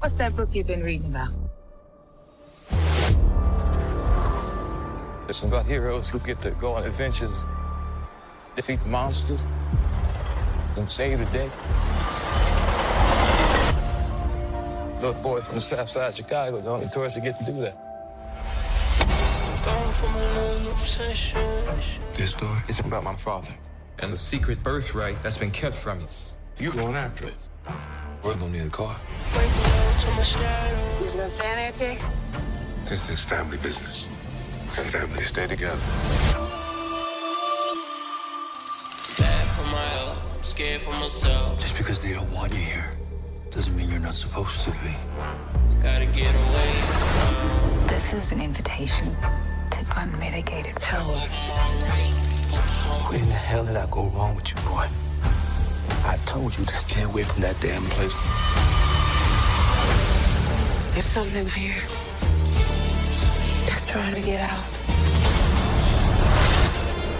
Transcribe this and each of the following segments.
What's that book you've been reading about? It's about heroes who get to go on adventures, defeat the monsters, and save the day. Little boy from the south side of Chicago, the only tourist to get to do that. This story is about my father and the secret birthright that's been kept from us. You going after it. We're gonna need a car. You gonna stand there, Tick? This is family business. And families stay together. Bad for my health, scared for myself. Just because they don't want you here doesn't mean you're not supposed to be. Gotta get away. This is an invitation to unmitigated power. Where in the hell did I go wrong with you, boy? I told you to stay away from that damn place. There's something here. Just trying to get out.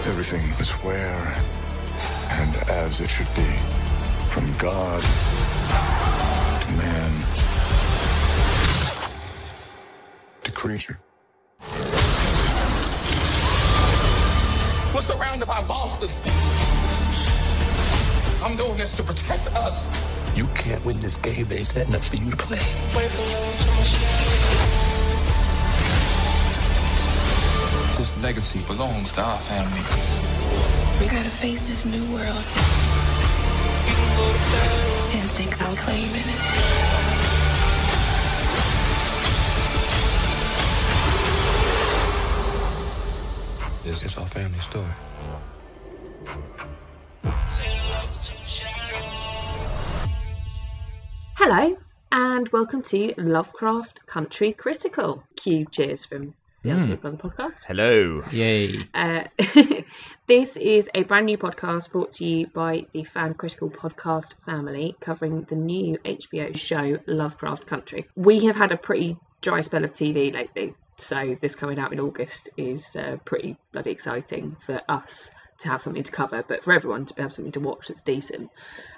Everything is where and as it should be. From God to man to creature. We're surrounded by monsters. I'm doing this to protect us. You can't win this game they setting up for you to play. This legacy belongs to our family. We gotta face this new world. And stake our claim in it. This is our family story. Welcome to Lovecraft Country Critical. Cue cheers from the Other Big Brother podcast. Hello. Yay. Uh, this is a brand new podcast brought to you by the Fan Critical podcast family, covering the new HBO show Lovecraft Country. We have had a pretty dry spell of TV lately, so this coming out in August is uh, pretty bloody exciting for us to have something to cover, but for everyone to have something to watch that's decent.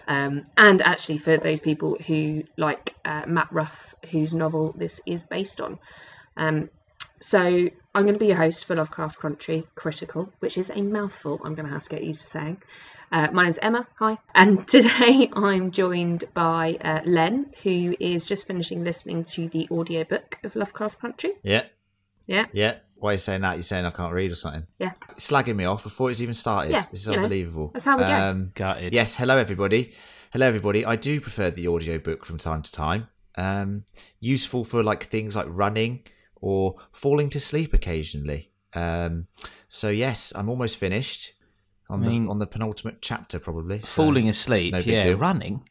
Um, and actually, for those people who like uh, Matt Ruff, whose novel this is based on. Um, so I'm going to be your host for Lovecraft Country Critical, which is a mouthful. I'm going to have to get used to saying. Uh, my name's Emma. Hi, and today I'm joined by uh, Len, who is just finishing listening to the audiobook of Lovecraft Country. Yeah. Yeah, Yeah. Why are you saying that? You're saying I can't read or something? yeah. Slagging me off before it's even started. Yeah, this is you know, unbelievable. that's how we go. Um, Gutted. yes. Hello, everybody. Hello, everybody. I do prefer the audiobook from time to time. Um, useful for like things like running or falling to sleep occasionally. Um, so yes, I'm almost finished on I mean- the on the penultimate chapter, probably. so Falling asleep, no big yeah. deal. Running.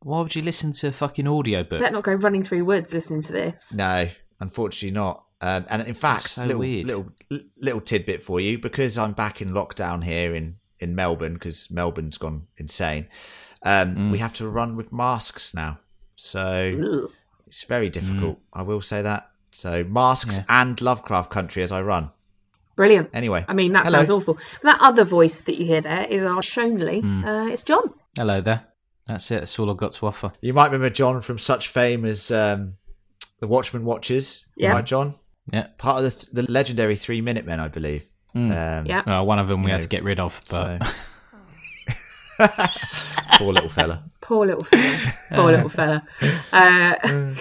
Why would you listen to a fucking audiobook? Let not go running through woods listening to this. No, unfortunately not. Um, and in fact, so little, weird. little little tidbit for you because I'm back in lockdown here in in Melbourne because Melbourne's gone insane. Um, Mm. We have to run with masks now, so Ugh. it's very difficult. I will say that. So masks and Lovecraft Country as I run. Brilliant. Anyway, I mean, that hello. sounds awful. That other voice that you hear there is our Shonley. Hmm. Uh, it's John. Hello there. That's it. That's all I've got to offer. You might remember John from such fame as um, the Watchmen Watchers. Yeah. right, John. Yeah. Part of the the legendary Three Minute Men, I believe. Mm. Um, Yeah. Uh, one of them we You had know, to get rid of, but so- Poor little fella. Poor little fella. Poor little fella. Uh,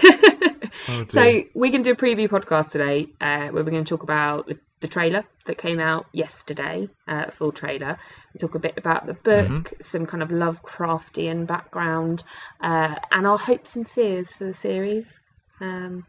Oh, so we're going to do a preview podcast today uh, where we're going to talk about the, the trailer that came out yesterday, uh, full trailer. We talk a bit about the book, Mm-hmm. some kind of Lovecraftian background, uh, and our hopes and fears for the series.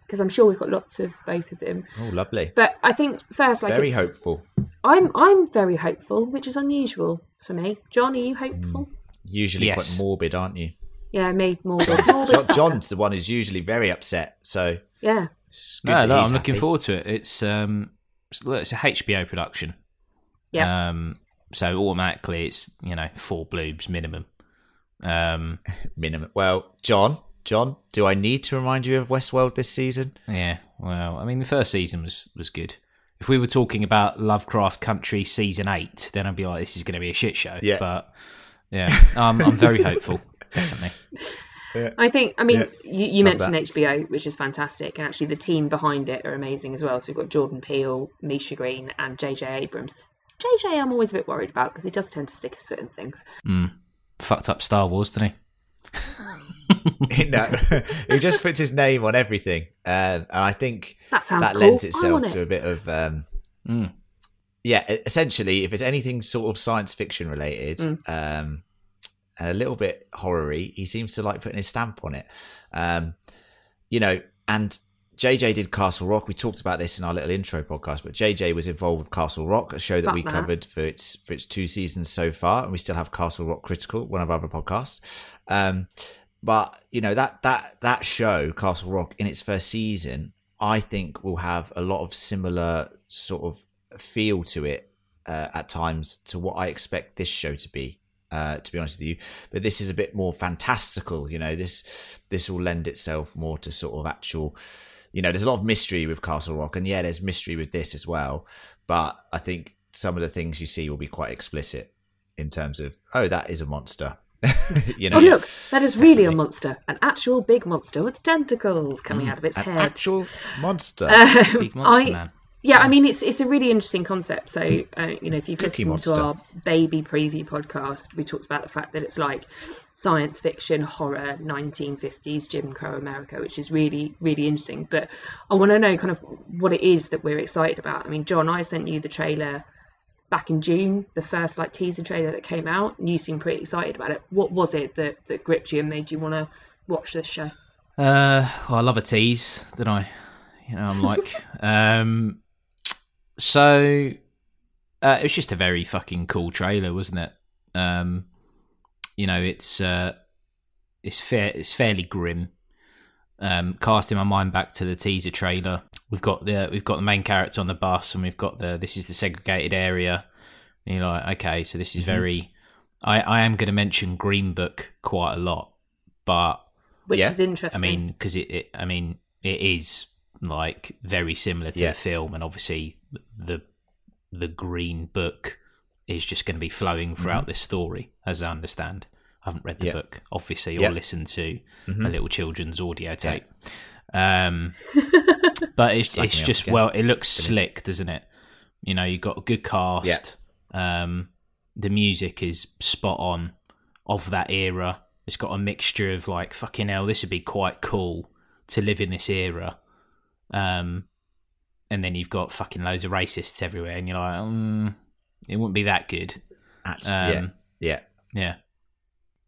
Because I'm sure we've got lots of both of them. Oh, lovely. But I think first, like Very hopeful. I'm I'm very hopeful, which is unusual for me. John, are you hopeful? Usually Yes. quite morbid, aren't you? Yeah, me morbid. morbid. John, John's the one who's usually very upset. So Yeah, it's good no, no, I'm looking forward to it. It's um, it's, it's a HBO production. yeah. Um, so automatically it's you know four bloobs minimum. Um, Minimum. Well, John, John, do I need to remind you of Westworld this season? yeah. Well, I mean the first season was was good. If we were talking about Lovecraft Country season eight, then I'd be like, this is going to be a shit show. Yeah. But yeah, um, I'm very hopeful. Definitely. I think, I mean, Yeah. you, you mentioned that. HBO, which is fantastic, and actually the team behind it are amazing as well. So we've got Jordan Peele, Misha Green, and JJ Abrams. JJ, I'm always a bit worried about because he does tend to stick his foot in things. Mm. Fucked up Star Wars, didn't he? no, he just puts his name on everything, uh, and I think That that cool. lends I itself want to it. a bit of um, Mm. yeah. Essentially, if it's anything sort of science fiction related, Mm. um, and a little bit horror-y, he seems to like putting his stamp on it. Um, you know, and JJ did Castle Rock. We talked about this in our little intro podcast, but JJ was involved with Castle Rock, a show that Fuck we that. covered for its for its two seasons so far, and we still have Castle Rock Critical, one of our other podcasts. Um, but you know that that that show, Castle Rock, in its first season, I think will have a lot of similar sort of feel to it uh, at times to what I expect this show to be. Uh, to be honest with you, but this is a bit more fantastical. You know, this this will lend itself more to sort of actual. You know, there's a lot of mystery with Castle Rock, and yeah, there's mystery with this as well. But I think some of the things you see will be quite explicit in terms of, oh, that is a monster. you know, Oh, look, that is really a monster. An actual big monster with tentacles coming out of its an head. actual monster. Um, Big monster I- man. Yeah, I mean it's it's a really interesting concept. So uh, you know, if you've Cookie listened to our baby preview podcast, we talked about the fact that it's like science fiction, horror, 1950s Jim Crow America, which is really really interesting. But I want to know kind of what it is that we're excited about. I mean, John, I sent you the trailer back in June, the first like teaser trailer that came out, and you seemed pretty excited about it. What was it that that gripped you and made you want to watch this show? Uh, well, I love a tease, don't I? You know, I'm like, um, so uh, it was just a very fucking cool trailer, wasn't it? Um, you know, it's uh, it's fair, it's fairly grim. Um, casting my mind back to the teaser trailer, we've got the we've got the main character on the bus, and we've got the this is the segregated area. And you're like, okay, so this is very. I I am going to mention Green Book quite a lot, but Which Yeah. is interesting. I mean, because it, it, I mean, it is like very similar to Yeah. the film, and obviously the the Green Book is just going to be flowing throughout this story, as I understand. I haven't read the Yeah. book, obviously, or Yeah. listened to Mhm. a little children's audio tape. Um, but it's it's just again. well, it looks slick, doesn't it? You know, you got a good cast. Um, the music is spot on of that era. It's got a mixture of like fucking hell. This would be quite cool to live in this era. Um, and then you've got fucking loads of racists everywhere, and you're like, mm, it wouldn't be that good. Actually, yeah, Um, yeah. Yeah.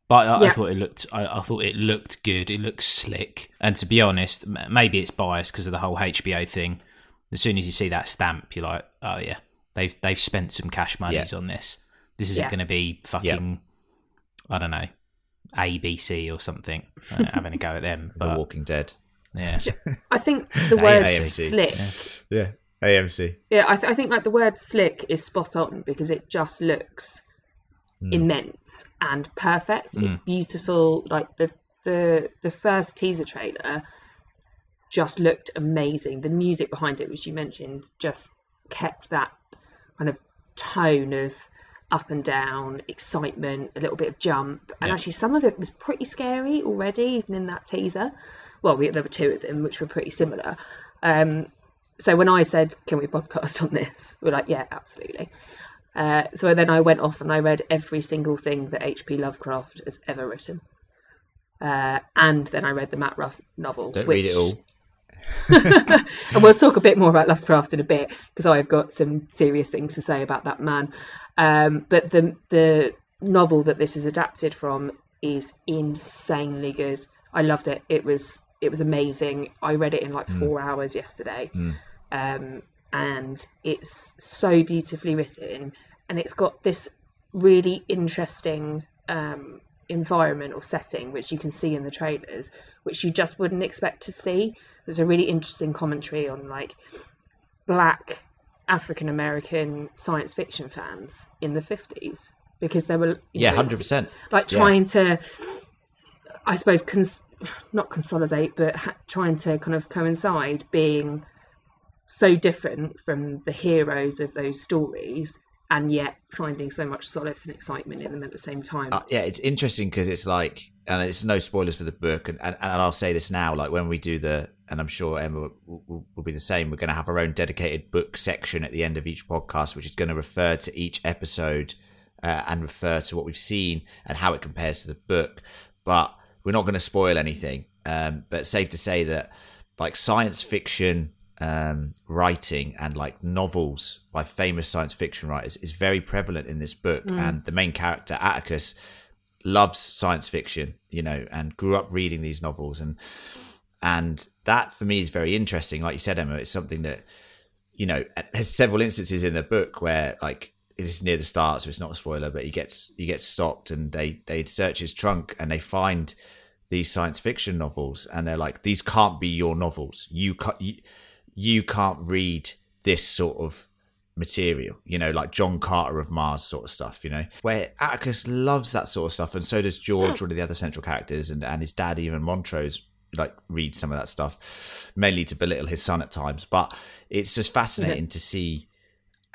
But I, I thought it looked. I, I thought it looked good. It looked slick. And to be honest, maybe it's biased because of the whole HBO thing. As soon as you see that stamp, you're like, oh yeah, they've they've spent some cash monies on this. This isn't Yeah. going to be fucking, I don't know, ABC or something. Uh, having a go at them, The Walking Dead. yeah, I think the word AMC. slick. Yeah, AMC. Yeah, I, th- I think like the word slick is spot on because it just looks Hmm. immense and perfect. It's beautiful. Like the the the first teaser trailer just looked amazing. The music behind it, which you mentioned, just kept that kind of tone of up and down, excitement, a little bit of jump, and Yeah. actually some of it was pretty scary already, even in that teaser. Well, we, there were two of them which were pretty similar. Um, so when I said, "Can we podcast on this?" we're like, "Yeah, absolutely." Uh, so then I went off and I read every single thing that H.P. Lovecraft has ever written, uh, and then I read the Matt Ruff novel. Don't which, read it all. and we'll talk a bit more about Lovecraft in a bit because I've got some serious things to say about that man. Um, but the the novel that this is adapted from is insanely good. I loved it. It was it was amazing. I read it in like four hours yesterday, um, and it's so beautifully written, and it's got this really interesting um, environment or setting which you can see in the trailers, which you just wouldn't expect to see. There's a really interesting commentary on like black African American science fiction fans in the 50s because they were Yeah, know, hundred percent. like Yeah. trying to i suppose cons- not consolidate but ha- trying to kind of coincide being so different from the heroes of those stories and yet finding so much solace and excitement in them at the same time. Uh, yeah, it's interesting because it's like, and it's no spoilers for the book, and, and, and I'll say this now, like when we do the, and I'm sure Emma will, will, will be the same. We're going to have our own dedicated book section at the end of each podcast, which is going to refer to each episode uh, and refer to what we've seen and how it compares to the book. But we're not going to spoil anything. Um, but safe to say that like science fiction um, writing and like novels by famous science fiction writers is very prevalent in this book. Mm. And the main character, Atticus, loves science fiction, you know, and grew up reading these novels. And and that for me is very interesting. Like you said, Emma, it's something that, you know, there's several instances in the book where like this is near the start, so it's not a spoiler, but he gets he gets stopped and they they search his trunk and they find these science fiction novels and they're like, these can't be your novels. You can't you, you can't read this sort of material, you know, like John Carter of Mars sort of stuff, you know, where Atticus loves that sort of stuff. And so does George, one of the other central characters, and, and his dad, even Montrose, like read some of that stuff, mainly to belittle his son at times. But it's just fascinating to see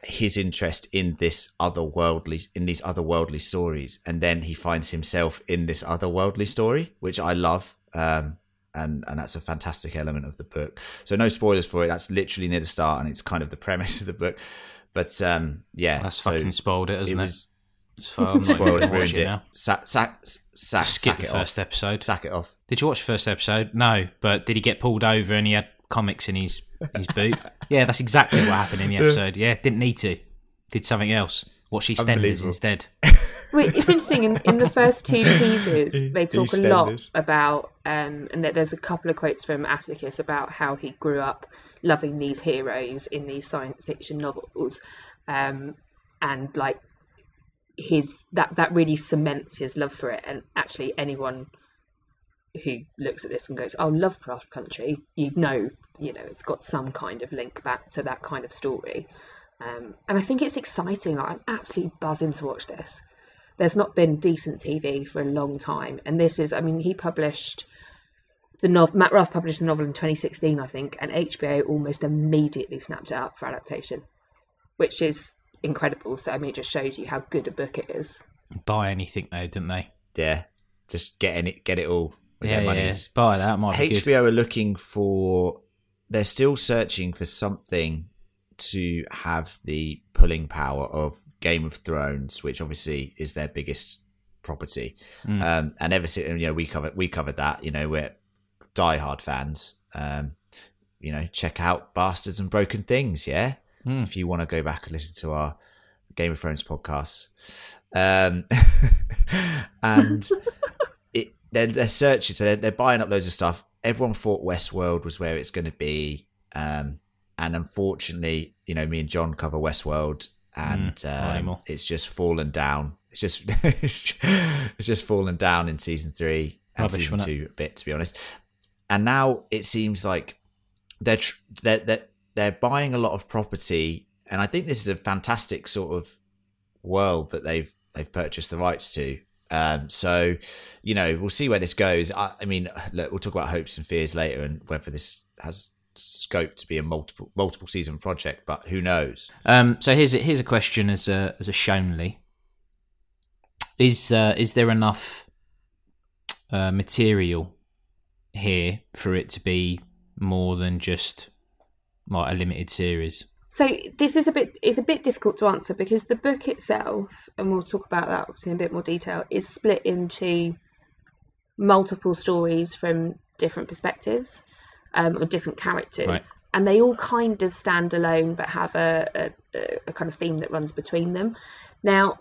his interest in this otherworldly in these otherworldly stories and then he finds himself in this otherworldly story which i love um and and that's a fantastic element of the book. So no spoilers for it. That's literally near the start, and it's kind of the premise of the book. But um, yeah, that's so fucking spoiled it, isn't it? it? Was, it's far, spoiled it, ruined it. Now. Sack, sack, sack, Skip sack the it first off. episode. Sack it off. Did you watch the first episode? No, but did he get pulled over and he had comics in his his boot? yeah, that's exactly what happened in the episode. Yeah, didn't need to. Did something else. Watch EastEnders instead. Well, it's interesting. In, in the first two teasers, they talk a lot about, um, and there's a couple of quotes from Atticus about how he grew up loving these heroes in these science fiction novels, um, and like his that that really cements his love for it. And actually, anyone who looks at this and goes, "Oh, Lovecraft Country," you know, you know, it's got some kind of link back to that kind of story. Um, and I think it's exciting. Like, I'm absolutely buzzing to watch this. There's not been decent TV for a long time, and this is. I mean, he published the novel. Matt Ruff published the novel in 2016, I think, and HBO almost immediately snapped it up for adaptation, which is incredible. So I mean, it just shows you how good a book it is. Buy anything though, didn't they? Yeah, just getting it, get it all. Yeah, yeah. Buy that. Might HBO are looking for. They're still searching for something to have the pulling power of Game of Thrones, which obviously is their biggest property. Mm. Um, and ever since you know we covered we covered that, you know, we're diehard fans. Um, you know, check out Bastards and Broken Things, yeah. Mm. If you want to go back and listen to our Game of Thrones podcast, um, and it they're, they're searching, so they're, they're buying up loads of stuff. Everyone thought Westworld was where it's going to be. Um, and unfortunately, you know, me and John cover Westworld, and mm, um, it's just fallen down. It's just it's just fallen down in season three and Rubbish, season two a bit, to be honest. And now it seems like they're they're they're, they're buying a lot of property, and I think this is a fantastic sort of world that they've they've purchased the rights to. Um, so, you know, we'll see where this goes. I, I mean, look, we'll talk about hopes and fears later, and whether this has scope to be a multiple multiple season project, but who knows? Um, so here's a, here's a question as a as a Shonley. Is uh, is there enough uh, material here for it to be more than just like a limited series? So this is a bit is a bit difficult to answer because the book itself, and we'll talk about that obviously in a bit more detail, is split into multiple stories from different perspectives um, or different characters, right. and they all kind of stand alone but have a, a, a kind of theme that runs between them. Now,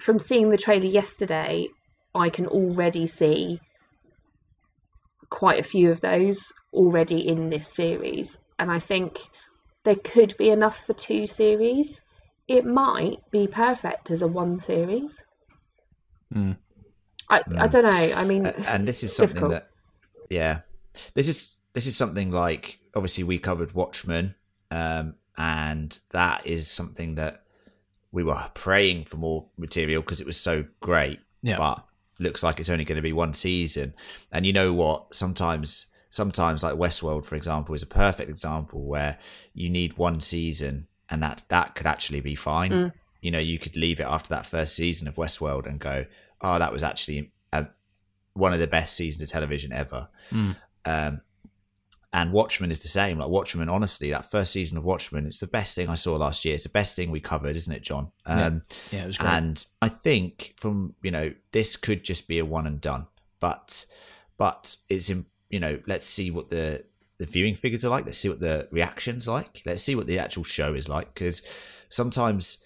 from seeing the trailer yesterday, I can already see quite a few of those already in this series, and I think there could be enough for two series. It might be perfect as a one series. Mm. I mm. I don't know. I mean, and this is something difficult. that, yeah, this is this is something like obviously we covered Watchmen, um, and that is something that we were praying for more material because it was so great. Yeah. But looks like it's only going to be one season. And you know what? Sometimes, sometimes like Westworld, for example, is a perfect example where you need one season, and that that could actually be fine. Mm. you know, you could leave it after that first season of Westworld and go, "Oh, that was actually a, one of the best seasons of television ever." Mm. Um, and Watchmen is the same. Like Watchmen, honestly, that first season of Watchmen, it's the best thing I saw last year. It's the best thing we covered, isn't it, John? Um, Yeah, it was great. and I think from you know this could just be a one and done, but but it's in you know let's see what the the viewing figures are like. Let's see what the reactions like. Let's see what the actual show is like because sometimes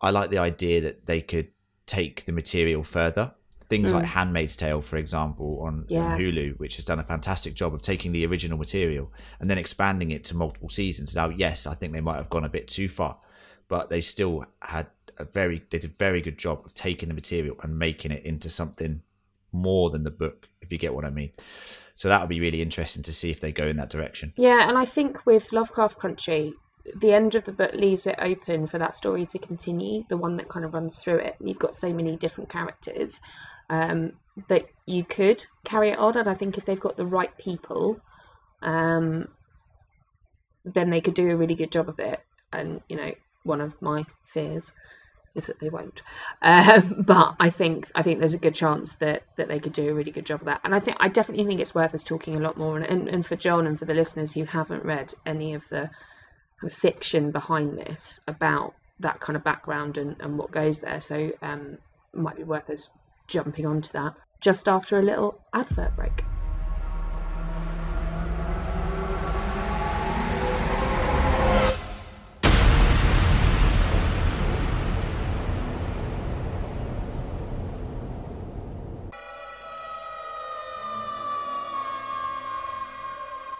I like the idea that they could take the material further. Things Mm. like Handmaid's Tale, for example, on, Yeah. on Hulu, which has done a fantastic job of taking the original material and then expanding it to multiple seasons. Now, yes, I think they might have gone a bit too far, but they still had a very they did a very good job of taking the material and making it into something more than the book, if you get what I mean. So that would be really interesting to see if they go in that direction. Yeah, and I think with Lovecraft Country, the end of the book leaves it open for that story to continue, the one that kind of runs through it. You've got so many different characters um, that you could carry it on, and I think if they've got the right people, um, then they could do a really good job of it. And you know, one of my fears is that they won't. Um, but I think I think there's a good chance that that they could do a really good job of that. And I think I definitely think it's worth us talking a lot more. And, and, and for John and for the listeners who haven't read any of the fiction behind this about that kind of background and, and what goes there, so um, might be worth us jumping onto that just after a little advert break.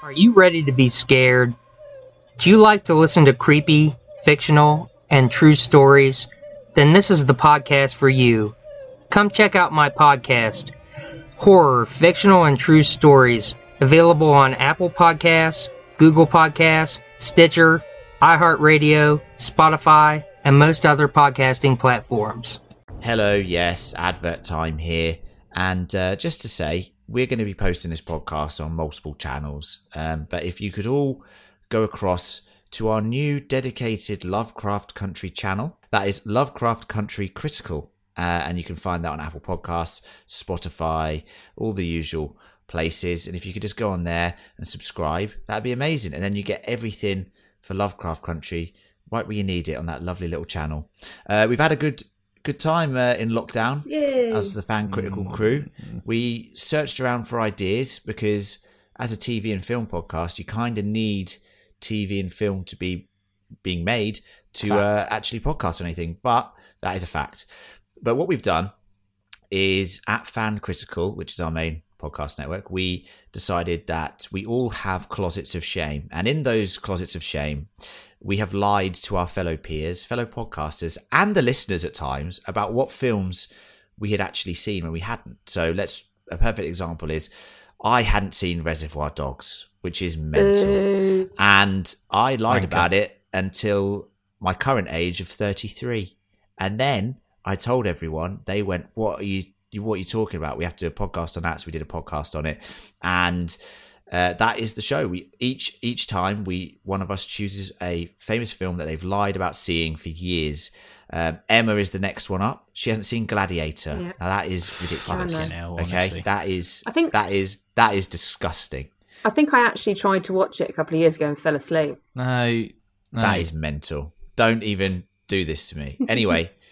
Are you ready to be scared? Do you like to listen to creepy, fictional, and true stories? Then this is the podcast for you. Come check out my podcast, Horror, Fictional, and True Stories, available on Apple Podcasts, Google Podcasts, Stitcher, iHeartRadio, Spotify, and most other podcasting platforms. Hello, yes, advert time here. And uh, just to say, we're going to be posting this podcast on multiple channels. Um, but if you could all go across to our new dedicated Lovecraft Country channel, that is Lovecraft Country Critical. Uh, and you can find that on Apple Podcasts, Spotify, all the usual places. And if you could just go on there and subscribe, that'd be amazing. And then you get everything for Lovecraft Country right where you need it on that lovely little channel. Uh, we've had a good good time uh, in lockdown Yay! as the fan critical crew. We searched around for ideas because as a TV and film podcast, you kind of need TV and film to be being made to uh, actually podcast or anything. But that is a fact. But what we've done is at Fan Critical, which is our main podcast network, we decided that we all have closets of shame. And in those closets of shame, we have lied to our fellow peers, fellow podcasters, and the listeners at times about what films we had actually seen when we hadn't. So let's a perfect example is I hadn't seen Reservoir Dogs, which is mental. Boo. And I lied Wanker. about it until my current age of 33. And then I told everyone, they went, What are you you- what are you talking about? We have to do a podcast on that. So we did a podcast on it. And uh, that is the show. We each each time we one of us chooses a famous film that they've lied about seeing for years. Um, Emma is the next one up. She hasn't seen Gladiator. Yeah. Now that is ridiculous. Fucking hell, okay, honestly. that is I think- that is that is disgusting. I think I actually tried to watch it a couple of years ago and fell asleep. No, no. That is mental. Don't even do this to me. Anyway,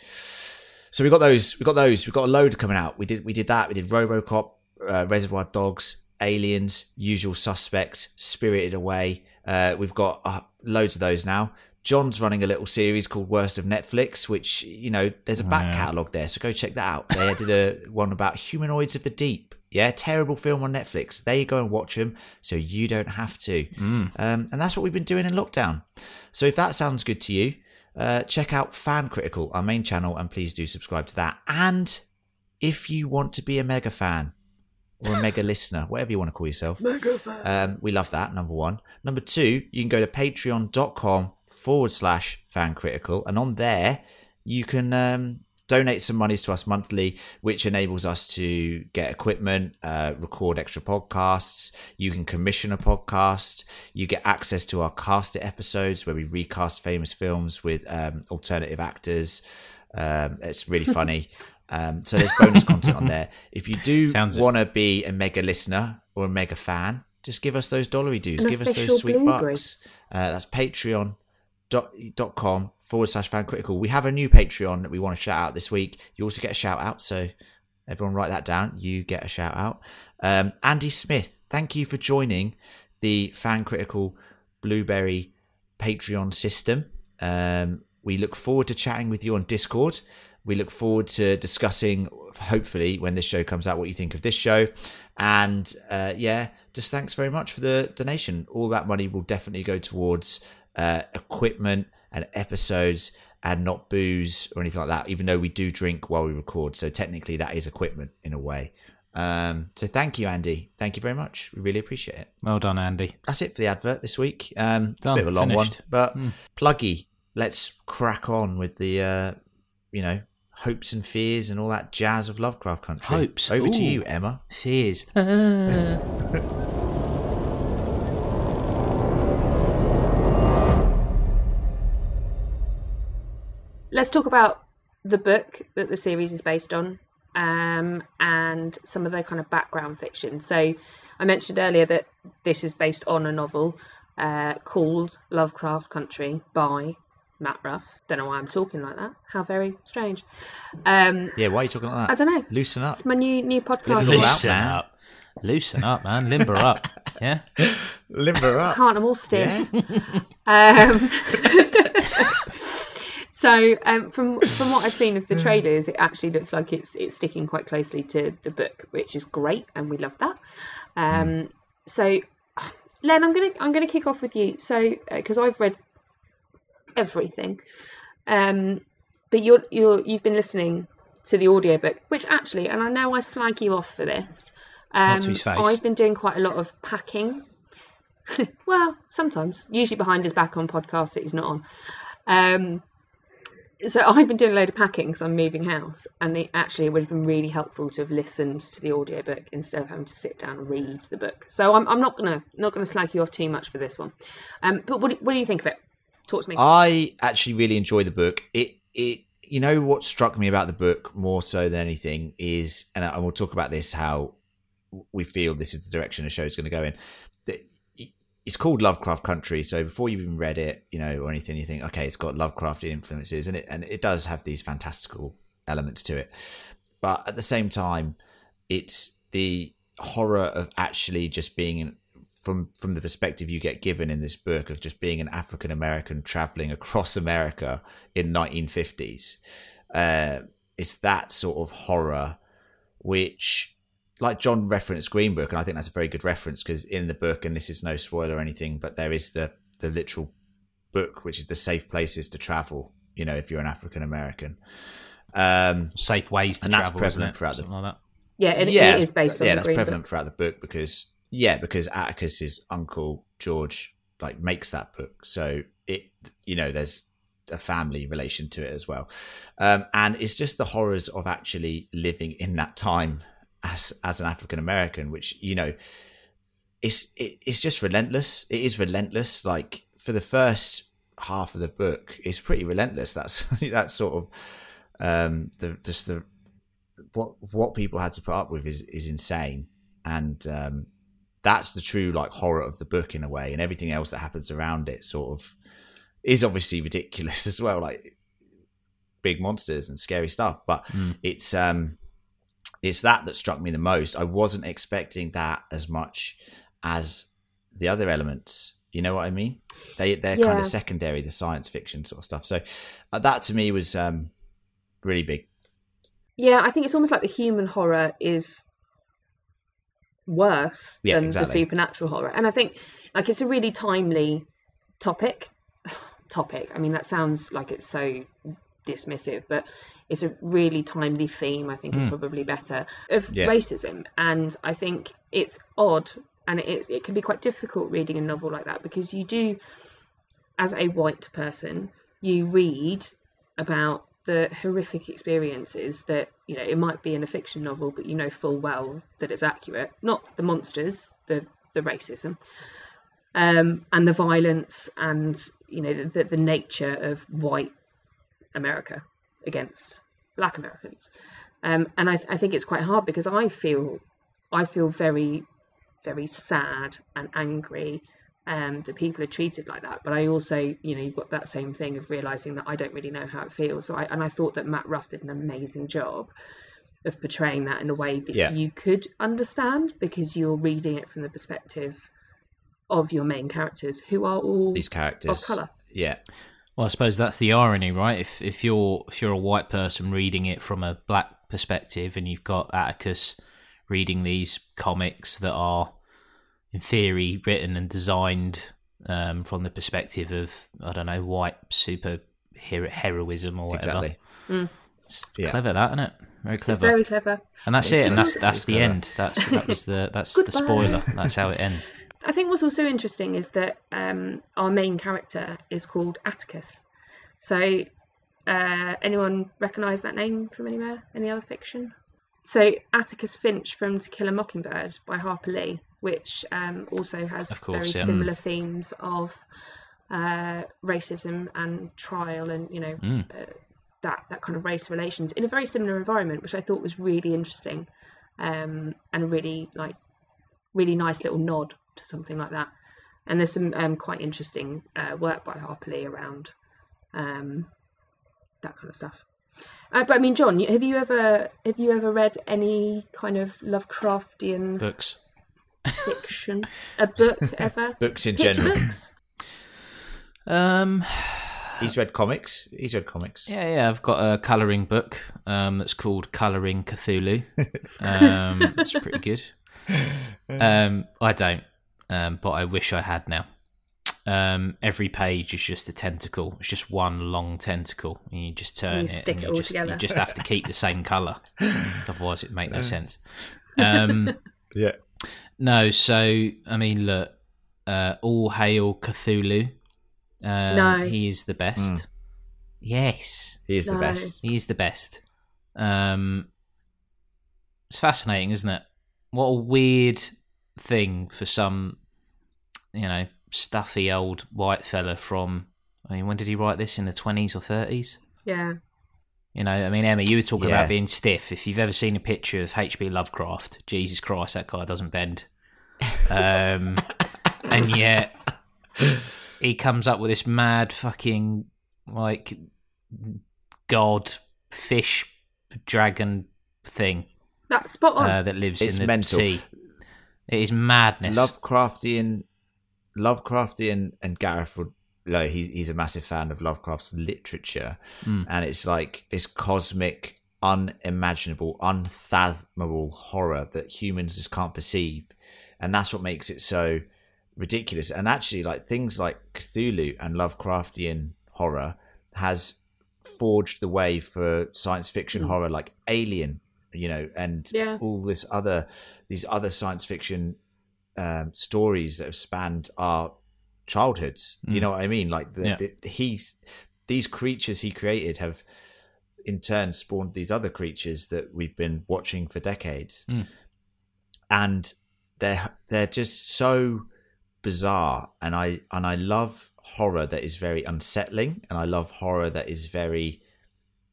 so we got those. We got those. We got a load coming out. We did. We did that. We did RoboCop, uh, Reservoir Dogs, Aliens, Usual Suspects, Spirited Away. Uh, we've got uh, loads of those now. John's running a little series called Worst of Netflix, which you know there's a back Yeah. catalogue there, so go check that out. They did a one about humanoids of the deep. Yeah, terrible film on Netflix. There you go and watch them, so you don't have to. Um, and that's what we've been doing in lockdown. So if that sounds good to you, uh, check out Fan Critical, our main channel, and please do subscribe to that. And if you want to be a mega fan or a mega listener, whatever you want to call yourself, um, we love that. Number one. Number two, you can go to patreon.com forward slash fan critical, and on there you can um, donate some monies to us monthly, which enables us to get equipment, uh, record extra podcasts. You can commission a podcast. You get access to our cast episodes where we recast famous films with um, alternative actors. Um, it's really funny. Um, so there's bonus content on there. If you do want to be a mega listener or a mega fan, just give us those dollary dues. An give us those sweet blueberry. bucks. Uh, that's Patreon dot, com forward slash fan critical. We have a new Patreon that we want to shout out this week. You also get a shout out, so everyone write that down. You get a shout out. Um, Andy Smith, thank you for joining the fan critical blueberry Patreon system. Um, we look forward to chatting with you on Discord. We look forward to discussing, hopefully, when this show comes out, what you think of this show. And uh, yeah, just thanks very much for the donation. All that money will definitely go towards uh, equipment and episodes and not booze or anything like that, even though we do drink while we record. So technically, that is equipment in a way. Um, so thank you, Andy. Thank you very much. We really appreciate it. Well done, Andy. That's it for the advert this week. Um, it's a bit of a long finished. one, but Hmm. pluggy. Let's crack on with the, uh, you know, hopes and fears and all that jazz of Lovecraft Country. Hopes. Over to you, Emma. Fears. let's talk about the book that the series is based on um, and some of the kind of background fiction. So I mentioned earlier that this is based on a novel uh, called Lovecraft Country by Matt Ruff. Don't know why I'm talking like that. How very strange. Um, Yeah, why are you talking like that? I don't know. Loosen up. It's my new new podcast. Little out, Loosen man. up. Loosen up, man. Limber up. Yeah. Limber up. Can't I'm all stiff. Yeah. Um, so um, from from what I've seen of the trailers, it actually looks like it's it's sticking quite closely to the book, which is great, and we love that. Um, So, Len, I'm gonna I'm gonna kick off with you. So because I've read everything, um, but you're you're you've been listening to the audiobook, which actually, and I know I slag you off for this. Um. I've been doing quite a lot of packing well, sometimes, usually behind his back on podcasts that he's not on. Um, so I've been doing a load of packing because I'm moving house, and it actually would have been really helpful to have listened to the audiobook instead of having to sit down and read the book. So I'm, I'm not gonna not gonna slag you off too much for this one. Um, but what do, what do you think of it? Talk to me. I actually really enjoy the book. It it you know what struck me about the book more so than anything is, and I- and we'll talk about this how we feel this is the direction the show is going to go in. It's called Lovecraft Country, so before you've even read it, you know, or anything, you think, okay, it's got Lovecraftian influences, and it and it does have these fantastical elements to it. But at the same time, it's the horror of actually just being in, from from the perspective you get given in this book of just being an African American traveling across America in 1950s. Uh, it's that sort of horror, which, like John referenced Green Book, and I think that's a very good reference because in the book, and this is no spoiler or anything, but there is the the literal book, which is the safe places to travel. You know, if you're an African American. Um, Safe ways to And that's travel. prevalent isn't it? throughout the- Something like that. yeah, and yeah, it is based on yeah, the that's Green prevalent Book. throughout the book because yeah, because Atticus's uncle George like makes that book, so it you know there's a family relation to it as well, um, and it's just the horrors of actually living in that time as as an African American, which you know it's it, it's just relentless. It is relentless. Like for the first half of the book, it's pretty relentless. That's that's sort of um, the just the what what people had to put up with is is insane, and um, that's the true like horror of the book in a way, and everything else that happens around it sort of is obviously ridiculous as well, like big monsters and scary stuff. But Mm. it's um it's that that struck me the most. I wasn't expecting that as much as the other elements. You know what I mean? They they're kind of secondary, the science fiction sort of stuff. So uh, that to me was um really big. Yeah, I think it's almost like the human horror is worse Yeah, than exactly. the supernatural horror. And I think like it's a really timely topic. topic. I mean that sounds like it's so dismissive, but it's a really timely theme, I think is Mm. probably better, of Yeah. racism. And I think it's odd and it, it can be quite difficult reading a novel like that because you do as a white person, you read about the horrific experiences that you know it might be in a fiction novel, but you know full well that it's accurate. Not the monsters, the the racism, um, and the violence, and you know the, the nature of white America against Black Americans. Um, and I, I think it's quite hard because I feel I feel very very sad and angry um, that people are treated like that. But I also, you know, you've got that same thing of realizing that I don't really know how it feels. So I, and I thought that Matt Ruff did an amazing job of portraying that in a way that Yeah. you could understand because you're reading it from the perspective of your main characters who are all These characters. of color. Yeah. Well, I suppose that's the irony, right? If if you're if you're a white person reading it from a black perspective, and you've got Atticus reading these comics that are, in theory, written and designed um, from the perspective of I don't know white super hero- heroism or whatever. Exactly. Mm. It's Yeah. clever, that isn't it? Very It's clever. very clever. And that's It's it, and that's that's the clever. end. That's that was the that's the spoiler. That's how it ends. I think what's also interesting is that um, our main character is called Atticus. So, uh, anyone recognise that name from anywhere? Any other fiction? So, Atticus Finch from To Kill a Mockingbird by Harper Lee, which um, also has course, very yeah. similar themes of uh, racism and trial, and you know Mm. uh, that that kind of race relations in a very similar environment, which I thought was really interesting um, and a really like really nice little nod to something like that. And there's some um, quite interesting uh, work by Harper Lee around um, that kind of stuff. Uh, but I mean, John, have you ever have you ever read any kind of Lovecraftian Books. fiction? A book ever? Books in Picture general. books? Um, He's read comics. He's read comics. Yeah, yeah, I've got a colouring book um, that's called Colouring Cthulhu. Um, it's pretty good. Um, I don't, um, but I wish I had now. Um, every page is just a tentacle. It's just one long tentacle, and you just turn you it, stick and it you all just together. you just have to keep the same colour. Otherwise, it make no sense. Um, Yeah. no, so I mean, look, uh, all hail Cthulhu. Um, No. he is the best. Yes, He is the best. he is the best. Um, it's fascinating, isn't it? What a weird thing for some, you know, stuffy old white fella from. I mean, when did he write this? In the twenties or thirties? Yeah. You know, I mean, Emma, you were talking Yeah. about being stiff. If you've ever seen a picture of H.P. Lovecraft, Jesus Christ, that guy doesn't bend. Um, and yet he comes up with this mad fucking like god fish dragon thing That's spot on. uh, that lives It's in the mental. sea. It is madness. Lovecraftian, Lovecraftian, and Gareth would. Like, he, he's a massive fan of Lovecraft's literature, Mm. and it's like this cosmic, unimaginable, unfathomable horror that humans just can't perceive, and that's what makes it so ridiculous. And actually, like things like Cthulhu and Lovecraftian horror has forged the way for science fiction Mm. horror like Alien, you know, and Yeah. all this other these other science fiction um, stories that have spanned our childhoods. You Mm. know what I mean? Like the, Yeah. the, he's these creatures he created have in turn spawned these other creatures that we've been watching for decades, Mm. and they're they're just so bizarre. And I and I love horror that is very unsettling, and I love horror that is very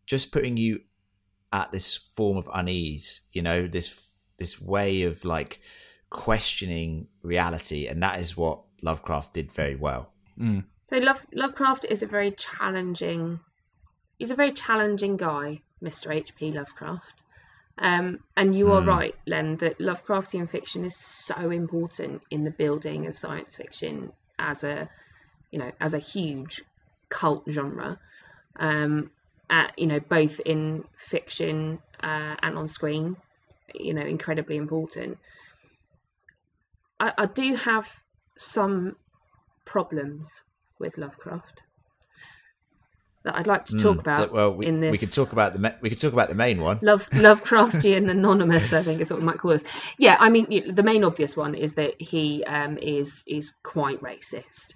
just putting you at this form of unease. You know this this way of like questioning reality, and that is what Lovecraft did very well. Mm. So Love, Lovecraft is a very challenging. He's a very challenging guy, Mr. H.P. Lovecraft. Um, and you are Hmm. right, Len, that Lovecraftian fiction is so important in the building of science fiction as a, you know, as a huge cult genre. Um, at, you know, both in fiction uh, and on screen, you know, incredibly important. I, I do have some problems with Lovecraft that I'd like to talk Mm, about well, we, in this. we could talk about the we could talk about the main one. Love Lovecraftian Anonymous, I think is what we might call this. Yeah, I mean the main obvious one is that he um, is is quite racist,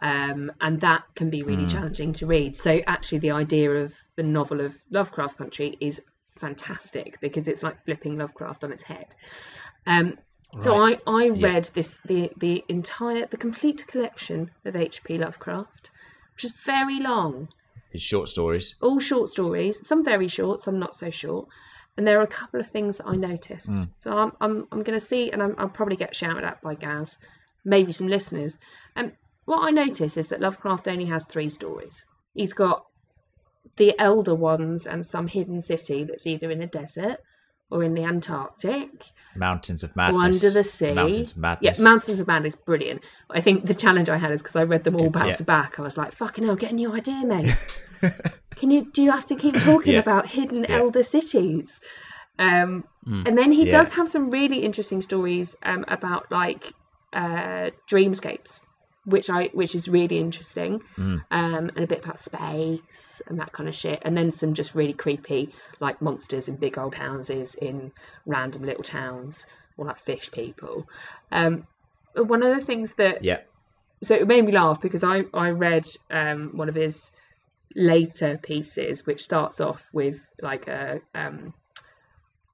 um, and that can be really Mm. challenging to read. So actually, the idea of the novel of Lovecraft Country is fantastic because it's like flipping Lovecraft on its head. Um, so I, I read this the the entire the complete collection of H.P. Lovecraft, which is very long, His short stories. all short stories, some very short, some not so short. And there are a couple of things that I noticed. So I'm I'm I'm going to see, and I'm, I'll probably get shouted at by Gaz, maybe some listeners. And what I notice is that Lovecraft only has three stories. He's got the elder ones and some hidden city that's either in the desert or in the Antarctic Mountains of or Madness. under the sea. Mountains of Madness. Yeah, Mountains of Madness, brilliant. I think the challenge I had is because I read them all back yeah. to back. I was like, "Fucking hell, get a new idea, mate." Can you? Do you have to keep talking Yeah. about hidden Yeah. elder cities? Um, And then he does have some really interesting stories um, about like uh, dreamscapes, which I which is really interesting, Mm. um, and a bit about space and that kind of shit. And then some just really creepy like monsters in big old houses in random little towns or like fish people. Um, one of the things that Yeah. so it made me laugh because I I read um, one of his later pieces which starts off with like a um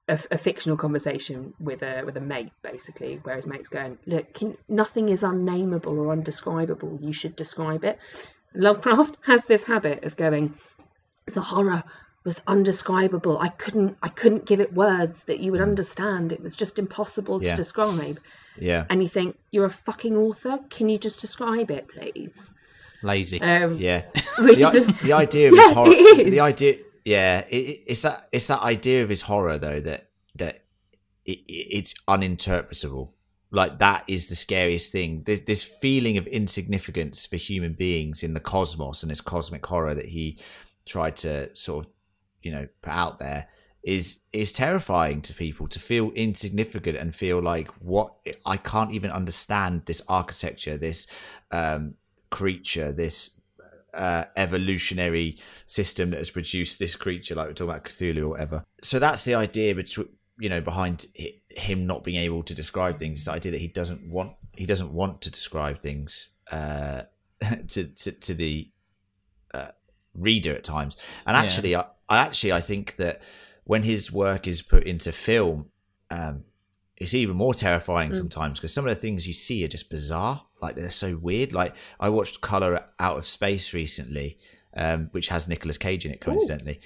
a, a fictional conversation with a with a mate basically where his mate's going look can, nothing is unnameable or undescribable you should describe it Lovecraft has this habit of going the horror was undescribable I couldn't I couldn't give it words that you would understand it was just impossible Yeah. to describe Yeah. and you think you're a fucking author can you just describe it please Lazy. um Yeah. the, is the idea of Yeah, his horror. it is. The idea, yeah, it, it- it's that it's that idea of his horror though that that it, it- it's uninterpretable. Like that is the scariest thing. This feeling of insignificance for human beings in the cosmos and this cosmic horror that he tried to sort of, you know, put out there is is terrifying to people to feel insignificant and feel like what I can't even understand this architecture, this um, creature, this uh, evolutionary system that has produced this creature, like we're talking about Cthulhu or whatever. So that's the idea, between you know, behind him not being able to describe things. The idea that he doesn't want he doesn't want to describe things uh, to, to to the uh, reader at times. And Yeah. actually, I, I actually I think that when his work is put into film, um, it's even more terrifying sometimes because some of the things you see are just bizarre. Like they're so weird. Like I watched Color Out of Space recently, um, which has Nicolas Cage in it, coincidentally,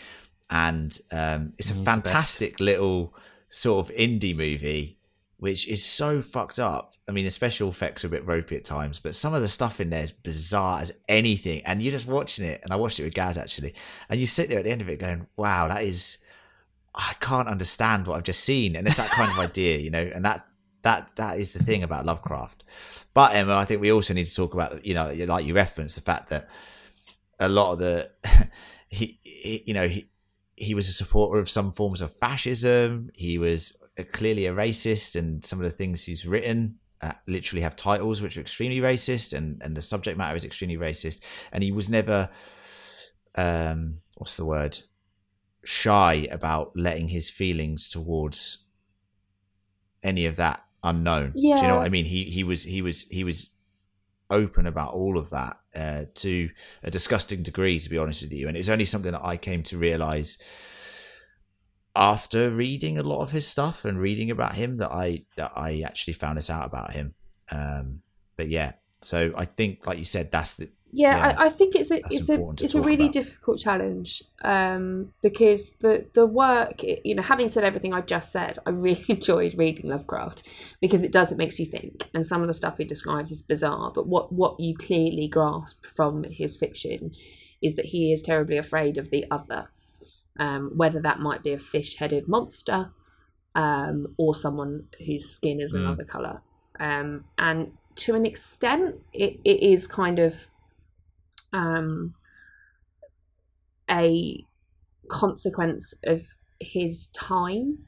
and um, it's a He's fantastic little sort of indie movie, which is so fucked up. I mean, the special effects are a bit ropey at times, but some of the stuff in there is bizarre as anything. And you're just watching it, and I watched it with Gaz actually, and you sit there at the end of it going, "Wow, that is." I can't understand what I've just seen, and it's that kind of idea, you know, and that that that is the thing about Lovecraft. But Emma, I think we also need to talk about, you know, like you referenced the fact that a lot of the he, he you know, he he was a supporter of some forms of fascism. He was clearly a racist, and some of the things he's written uh, literally have titles which are extremely racist, and and the subject matter is extremely racist. And he was never, um, what's the word, shy about letting his feelings towards any of that unknown. Do you know what I mean? He he was he was he was open about all of that uh, to a disgusting degree, to be honest with you. And it's only something that I came to realize after reading a lot of his stuff and reading about him that I that I actually found this out about him. Um, but yeah, so I think, like you said, that's the yeah, Yeah, I, I think it's a it's a it's a really about. difficult challenge um, because the the work you know having said everything I've just said I really enjoyed reading Lovecraft because it does it makes you think and some of the stuff he describes is bizarre but what what you clearly grasp from his fiction is that he is terribly afraid of the other um, whether that might be a fish headed monster um, or someone whose skin is Mm. another color um, and to an extent it, it is kind of um, a consequence of his time,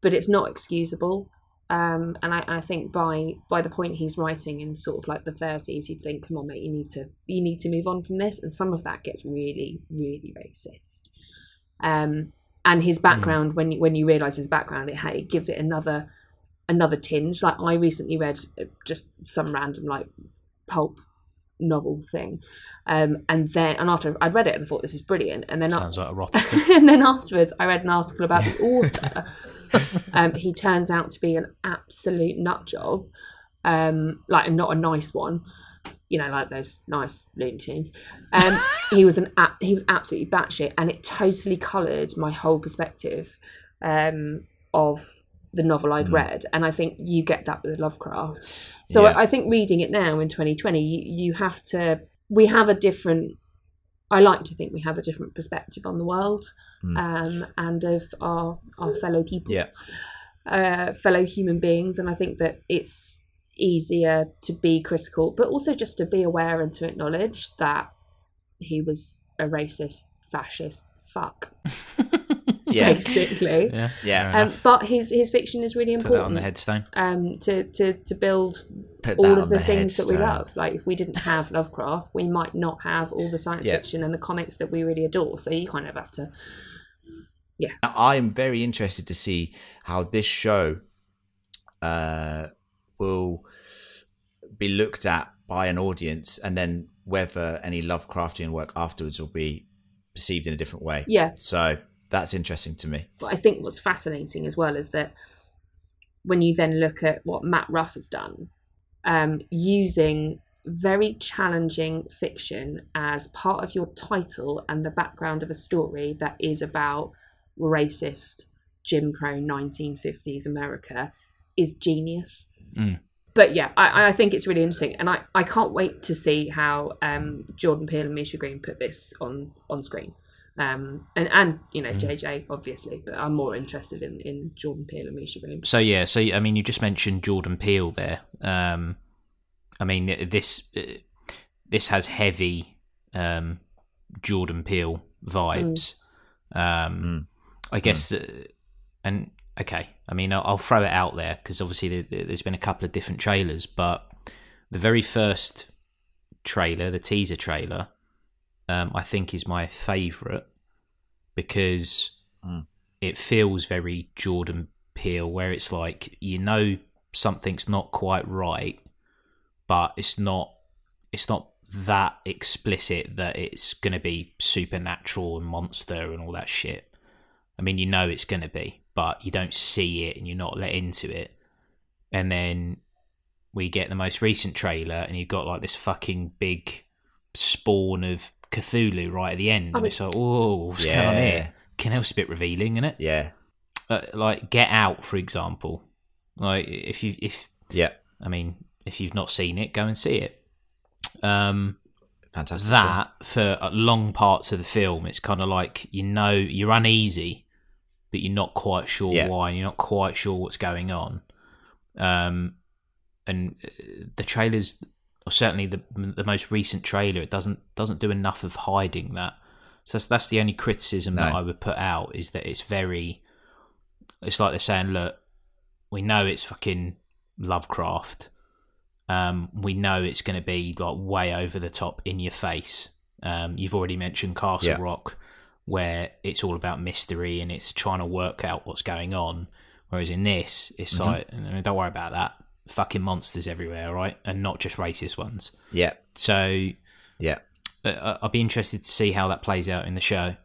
but it's not excusable. Um, and I, I think by by the point he's writing in sort of like the 30s, you'd think, come on, mate, you need to you need to move on from this. And some of that gets really, really racist. Um, and his background, when you, when you realise his background, it, it gives it another another tinge. Like I recently read uh, just some random like pulp novel thing. Um, and then, and after I'd read it and thought this is brilliant, and then Sounds like erotica. and then afterwards, I read an article about the author. um, he turns out to be an absolute nut job, um, like not a nice one. You know, like those nice Looney Tunes. Um, he was an a- he was absolutely batshit, and it totally coloured my whole perspective um, of the novel I'd read. And I think you get that with Lovecraft. So Yeah. I, I think reading it now in 2020, you, you have to. We have a different I like to think we have a different perspective on the world um, and of our our fellow people, Yeah. uh, fellow human beings, and I think that it's easier to be critical, but also just to be aware and to acknowledge that he was a racist, fascist fuck, Yeah. basically. Yeah. Yeah. Um, but his his fiction is really important. Put that on the headstone. um, to, to, to build Put all of the, the things that we love. Like if we didn't have Lovecraft, we might not have all the science Yeah. fiction and the comics that we really adore. So you kind of have to. Now, I'm very interested to see how this show uh, will be looked at by an audience, and then whether any Lovecraftian work afterwards will be perceived in a different way. Yeah. So that's interesting to me. But I think what's fascinating as well is that when you then look at what Matt Ruff has done, um, using very challenging fiction as part of your title and the background of a story that is about racist Jim Crow 1950s America is genius. Mm. But yeah, I, I think it's really interesting, and I, I can't wait to see how um, Jordan Peele and Misha Green put this on on screen. Um, and and you know JJ obviously, but I'm more interested in, in Jordan Peele and Misha Green. So yeah, so I mean, you just mentioned Jordan Peele there. Um, I mean, this uh, this has heavy um, Jordan Peele vibes. Um, I guess, uh, and okay, I mean, I'll, I'll throw it out there because obviously there, there- there's been a couple of different trailers, but the very first trailer, the teaser trailer, um, I think is my favourite because Mm. it feels very Jordan Peele, where it's like you know something's not quite right, but it's not it's not that explicit that it's going to be supernatural and monster and all that shit. I mean, you know it's going to be, but you don't see it and you're not let into it. And then we get the most recent trailer, and you've got like this fucking big spawn of Cthulhu right at the end, and mean- it's like, oh, what's going on Yeah. here? Kinel's a bit revealing, isn't it? Yeah. uh, like Get Out, for example. Like if you if Yeah. I mean if you've not seen it, go and see it. Um, Fantastic. that for uh, long parts of the film, it's kind of like you know you're uneasy, but you're not quite sure Yeah. why, and you're not quite sure what's going on. Um, and uh, the trailers, or certainly the the most recent trailer, it doesn't doesn't do enough of hiding that. So that's, that's the only criticism that I would put out is that it's very. It's like they're saying, look, we know it's fucking Lovecraft. Um, we know it's going to be like way over the top, in your face. Um, you've already mentioned Castle Yeah. Rock, where it's all about mystery and it's trying to work out what's going on. Whereas in this, it's Mm-hmm. like, "Uh, don't worry about that. Fucking monsters everywhere, right? And not just racist ones. Yeah. So Yeah. uh, I'll be interested to see how that plays out in the show.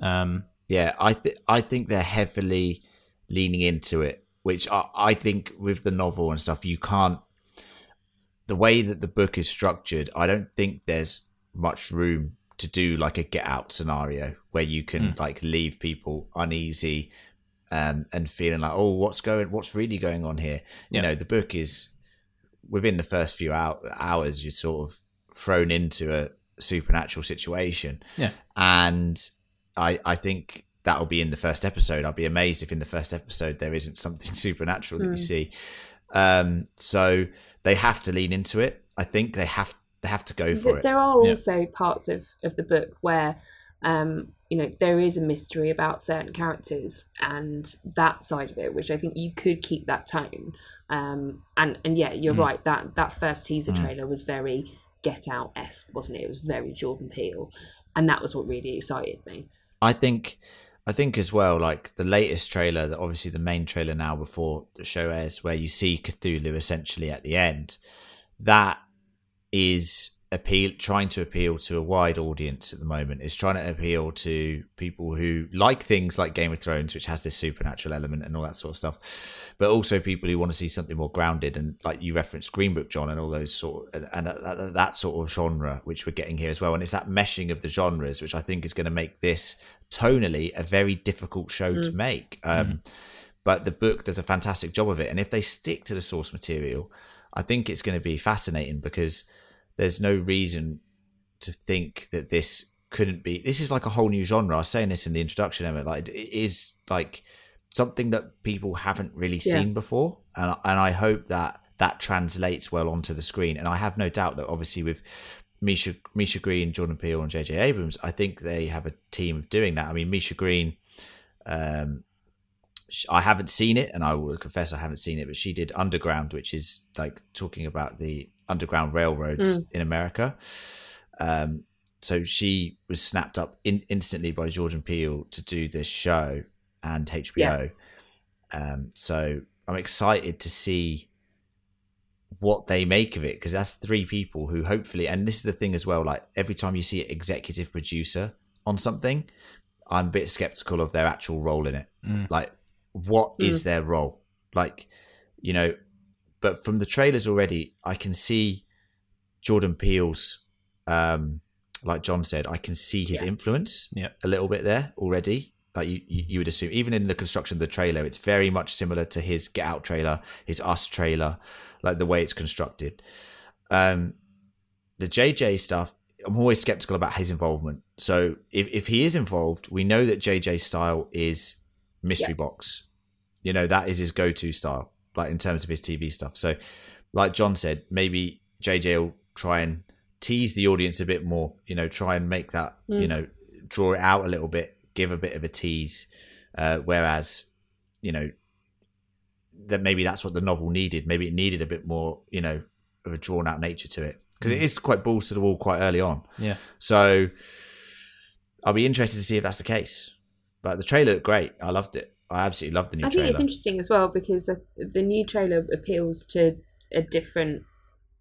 Um, Yeah, I th- I think they're heavily leaning into it, which I, I think with the novel and stuff, you can't. The way that the book is structured, I don't think there's much room to do like a get out scenario where you can like leave people uneasy um, and feeling like, oh, what's going, what's really going on here? Yeah. You know, the book is within the first few hou- hours, you're sort of thrown into a supernatural situation yeah. and I I think that'll be in the first episode. I'll be amazed if in the first episode there isn't something supernatural that you see. Um, so they have to lean into it. I think they have they have to go for Th- it. There are Yeah. also parts of, of the book where, um, you know, there is a mystery about certain characters and that side of it, which I think you could keep that tone. Um, and and yeah, you're Mm. right. That that first teaser trailer was very Get Out esque, wasn't it? It was very Jordan Peele, and that was what really excited me. I think I think as well, like the latest trailer, that obviously the main trailer now before the show airs, where you see Cthulhu essentially at the end, that is appeal trying to appeal to a wide audience at the moment is trying to appeal to people who like things like game of thrones which has this supernatural element and all that sort of stuff but also people who want to see something more grounded and like you referenced green book john and all those sort and, and that, that sort of genre which we're getting here as well and it's that meshing of the genres which i think is going to make this tonally a very difficult show mm. to make um, mm. but the book does a fantastic job of it and if they stick to the source material i think it's going to be fascinating because there's no reason to think that this couldn't be. This is like a whole new genre. I was saying this in the introduction, Emma. Like it is like something that people haven't really yeah. seen before, and and I hope that that translates well onto the screen. And I have no doubt that obviously with Misha Misha Green, Jordan Peele, and J.J. Abrams, I think they have a team of doing that. I mean, Misha Green. Um, I haven't seen it, and I will confess I haven't seen it. But she did Underground, which is like talking about the underground railroads mm. in America. Um, so she was snapped up in, instantly by Jordan Peele to do this show and HBO. Yeah. Um, so I'm excited to see what they make of it because that's three people who hopefully, and this is the thing as well. Like every time you see an executive producer on something, I'm a bit skeptical of their actual role in it. Mm. Like, what mm. is their role? Like, you know, but from the trailers already, I can see Jordan Peele's, um, like John said, I can see his yeah. influence a little bit there already. Like you, you, would assume, even in the construction of the trailer, it's very much similar to his Get Out trailer, his Us trailer, like the way it's constructed. Um, the JJ stuff, I'm always skeptical about his involvement. So if, if he is involved, we know that JJ style is mystery yeah. box. You know, that is his go to style like in terms of his TV stuff. So, like John said, maybe JJ will try and tease the audience a bit more. You know, try and make that mm. you know draw it out a little bit, give a bit of a tease. Uh, whereas, you know, that maybe that's what the novel needed. Maybe it needed a bit more, you know, of a drawn out nature to it because mm. it is quite balls to the wall quite early on. Yeah. So I'll be interested to see if that's the case. But the trailer looked great. I loved it. I absolutely love the new. Trailer. I think it's interesting as well because the new trailer appeals to a different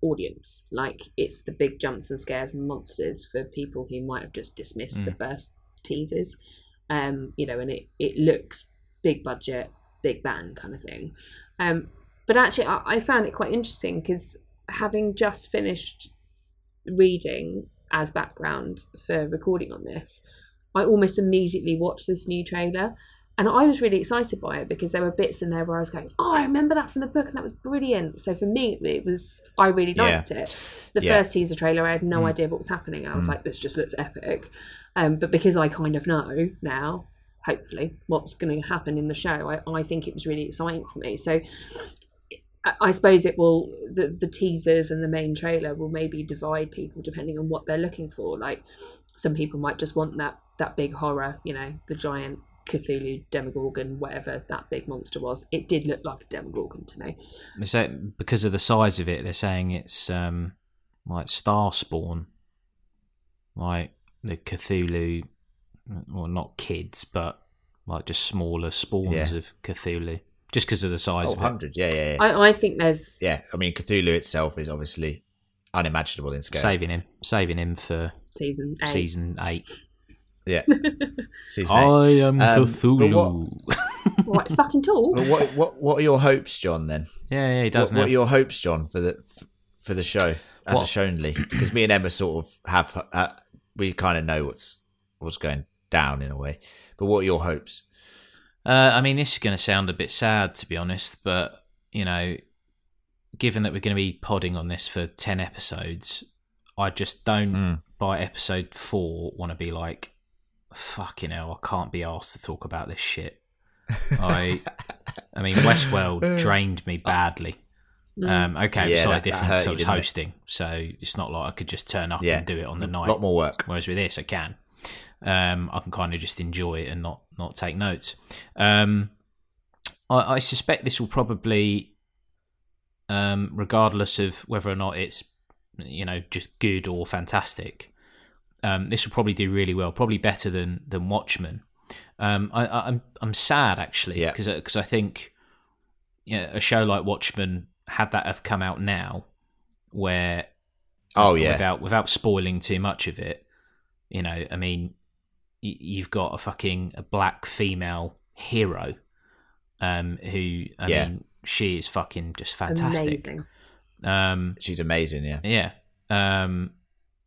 audience. Like it's the big jumps and scares and monsters for people who might have just dismissed mm. the first teasers. Um, you know, and it it looks big budget, big bang kind of thing. Um, but actually, I, I found it quite interesting because having just finished reading as background for recording on this, I almost immediately watched this new trailer and I was really excited by it because there were bits in there where I was going, "Oh, I remember that from the book, and that was brilliant." So for me, it was I really liked yeah. it. The yeah. first teaser trailer, I had no mm. idea what was happening. I was mm. like, "This just looks epic," um, but because I kind of know now, hopefully, what's going to happen in the show, I, I think it was really exciting for me. So I suppose it will the the teasers and the main trailer will maybe divide people depending on what they're looking for. Like some people might just want that that big horror, you know, the giant Cthulhu Demogorgon, whatever that big monster was. It did look like a Demogorgon to me. So because of the size of it, they're saying it's um, like Star Spawn, like the Cthulhu, well, not kids, but like just smaller spawns yeah. of Cthulhu. Just because of the size oh, of 100, it. yeah, yeah, yeah. I, I think there's. Yeah, I mean, Cthulhu itself is obviously unimaginable in scale. Saving him, saving him for season eight. Season eight. Yeah. I am um, Cthulhu. What, what fucking tall? What, what what are your hopes, John? Then. Yeah, yeah, he does. What, what, are your hopes, John, for the for the show as what? a shownly? Because me and Emma sort of have uh, we kind of know what's what's going down in a way. But what are your hopes? Uh, I mean, this is going to sound a bit sad, to be honest, but you know, given that we're going to be podding on this for ten episodes, I just don't mm. by episode four want to be like, fucking hell, I can't be asked to talk about this shit. I, I mean, Westworld drained me badly. Mm. Um, okay, yeah, slightly different because I was hosting, it? so it's not like I could just turn up yeah. and do it on the night. A lot more work. Whereas with this, I can. Um, I can kind of just enjoy it and not not take notes. Um, I, I, suspect this will probably, um, regardless of whether or not it's you know just good or fantastic, um, this will probably do really well, probably better than than Watchmen. Um, I, am I'm, I'm sad actually because yeah. because I think a show like Watchmen had that have come out now, where Oh, yeah. without without spoiling too much of it. You know, I mean, y- you've got a fucking a black female hero, um, who I Yeah. mean, she is fucking just fantastic. Amazing. Um, She's amazing. Yeah. yeah. Um,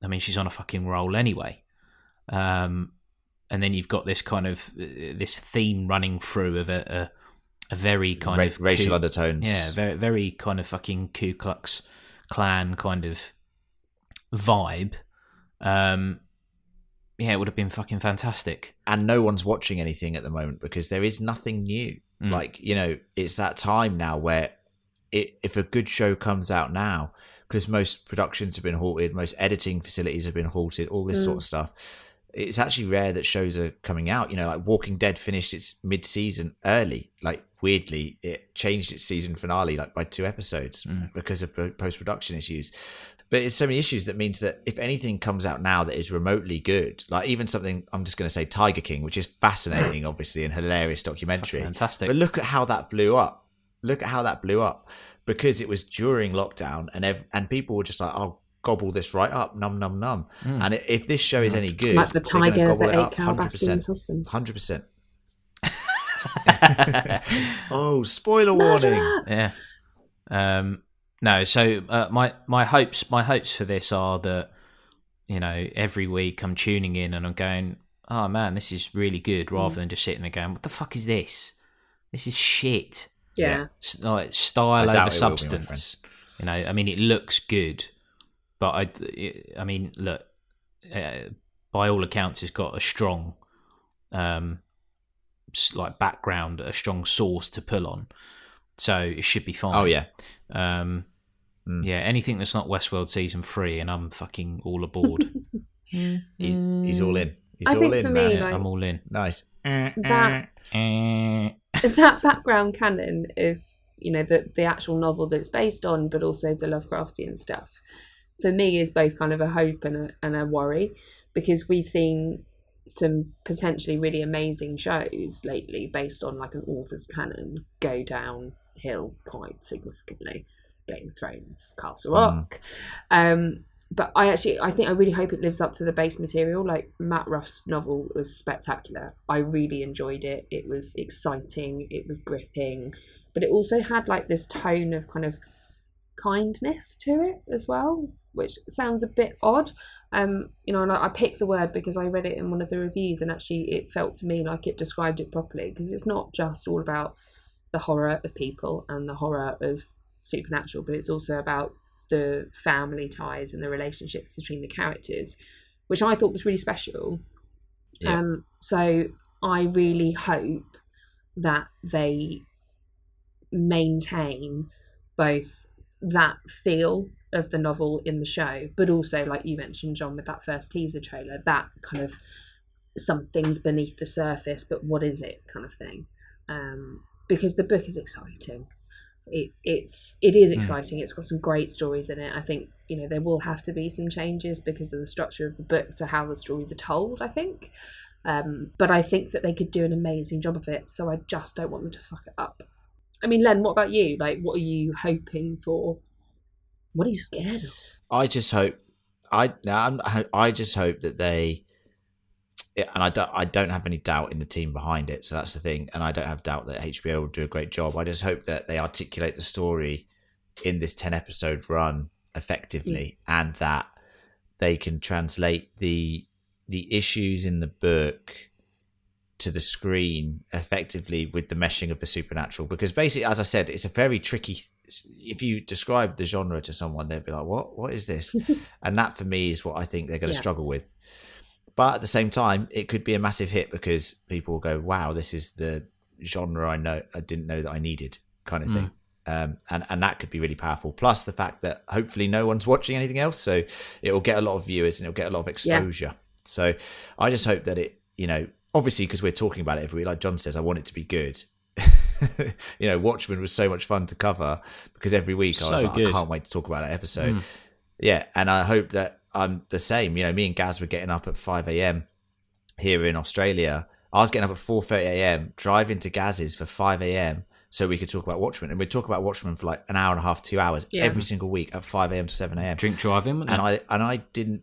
I mean, she's on a fucking roll anyway. Um, and then you've got this kind of uh, this theme running through of a a, a very kind Ra- of racial Ku- undertones. Yeah, very very kind of fucking Ku Klux Klan kind of vibe. Um, yeah, it would have been fucking fantastic. and no one's watching anything at the moment because there is nothing new. Mm. Like you know, it's that time now where it, if a good show comes out now, because most productions have been halted, most editing facilities have been halted, all this Mm. sort of stuff. It's actually rare that shows are coming out. You know, like Walking Dead finished its mid-season early. Like weirdly, it changed its season finale like by two episodes Mm. because of post-production issues. But it's so many issues that means that if anything comes out now that is remotely good, like even something I'm just going to say Tiger King, which is fascinating, obviously, and hilarious documentary. Fucking fantastic. But look at how that blew up. Look at how that blew up because it was during lockdown, and ev- and people were just like, "I'll gobble this right up, num num num." Mm. And if this show is any good, Like the gonna tiger gobble that it ate up 100%. Husband. Hundred percent. Oh, spoiler warning! yeah. Um, no, so uh, my my hopes my hopes for this are that you know every week I'm tuning in and I'm going, oh man, this is really good, rather than just sitting there going, what the fuck is this? This is shit. Yeah. S- like style over it be, substance. You know, I mean, it looks good, but I, it- I mean, look, uh, by all accounts, it's got a strong, um, like background, a strong source to pull on, so it should be fine. Oh yeah, Um, Mm. yeah, anything that's not Westworld season three, and I'm fucking all aboard. he's, he's all in. He's I all think in, for man. me, like- I'm all in. nice. That That background canon of you know the the actual novel that it's based on, but also the Lovecraftian stuff, for me is both kind of a hope and a and a worry because we've seen some potentially really amazing shows lately based on like an author's canon go downhill quite significantly. Game of Thrones, Castle Rock. Um, but I actually, I think I really hope it lives up to the base material. Like Matt Ruff's novel was spectacular. I really enjoyed it. It was exciting. It was gripping, but it also had like this tone of kind of kindness to it as well, which sounds a bit odd. Um, you know, and I, I picked the word because I read it in one of the reviews, and actually, it felt to me like it described it properly because it's not just all about the horror of people and the horror of supernatural, but it's also about the family ties and the relationships between the characters, which I thought was really special. Yeah. Um, so I really hope that they maintain both that feel of the novel in the show, but also, like you mentioned, John, with that first teaser trailer, that kind of something's beneath the surface, but what is it kind of thing. Um, because the book is exciting. It it's it is exciting. It's got some great stories in it. I think you know there will have to be some changes because of the structure of the book to how the stories are told. I think, um, but I think that they could do an amazing job of it. So I just don't want them to fuck it up. I mean, Len, what about you? Like, what are you hoping for? What are you scared of? I just hope I now I'm, I just hope that they and I don't I don't have any doubt in the team behind it. So that's the thing, and I don't have doubt that HBO will do a great job. I just hope that they articulate the story in this ten episode run effectively, mm. and that they can translate the the issues in the book to the screen effectively with the meshing of the supernatural because basically as i said it's a very tricky if you describe the genre to someone they'd be like what what is this and that for me is what i think they're going to Yeah. struggle with but at the same time it could be a massive hit because people will go wow this is the genre i know i didn't know that i needed kind of thing um, and and that could be really powerful. Plus the fact that hopefully no one's watching anything else, so it will get a lot of viewers and it'll get a lot of exposure. So I just hope that it, you know, obviously because we're talking about it every week, like John says, I want it to be good. you know, Watchmen was so much fun to cover because every week I was like, good. I can't wait to talk about that episode. Mm. Yeah, and I hope that I'm the same. You know, me and Gaz were getting up at five a.m. here in Australia. I was getting up at four thirty a.m. driving to Gaz's for five a.m. so we could talk about Watchmen, and we'd talk about Watchmen for like an hour and a half, two hours Yeah. every single week at five a.m. to seven a.m. Drink driving, and I and I didn't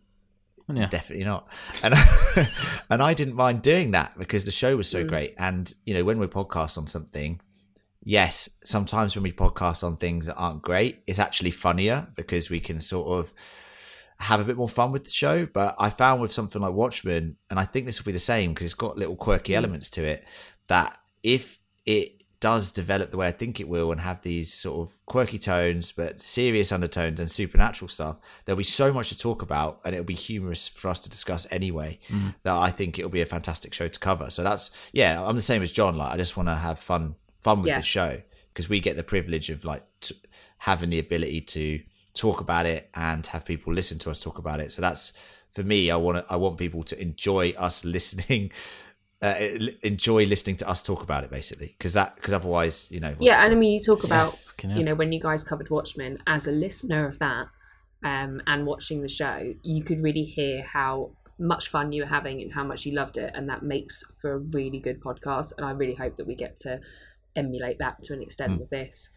yeah. definitely not. And and I didn't mind doing that because the show was so Mm. great. And you know, when we podcast on something, yes, sometimes when we podcast on things that aren't great, it's actually funnier because we can sort of have a bit more fun with the show. But I found with something like Watchmen, and I think this will be the same because it's got little quirky Mm. elements to it, that if it does develop the way I think it will and have these sort of quirky tones but serious undertones and supernatural stuff, there'll be so much to talk about and it'll be humorous for us to discuss anyway that I think it'll be a fantastic show to cover. So that's yeah, I'm the same as John. Like I just want to have fun fun with Yeah. the show because we get the privilege of like t- having the ability to talk about it and have people listen to us talk about it. So that's for me. I want to, I want people to enjoy us listening. Uh, enjoy listening to us talk about it basically because that because otherwise you know yeah, and I mean, you talk about Fucking hell. you know when you guys covered Watchmen as a listener of that um, and watching the show, you could really hear how much fun you were having and how much you loved it, and that makes for a really good podcast. And I really hope that we get to emulate that to an extent with this.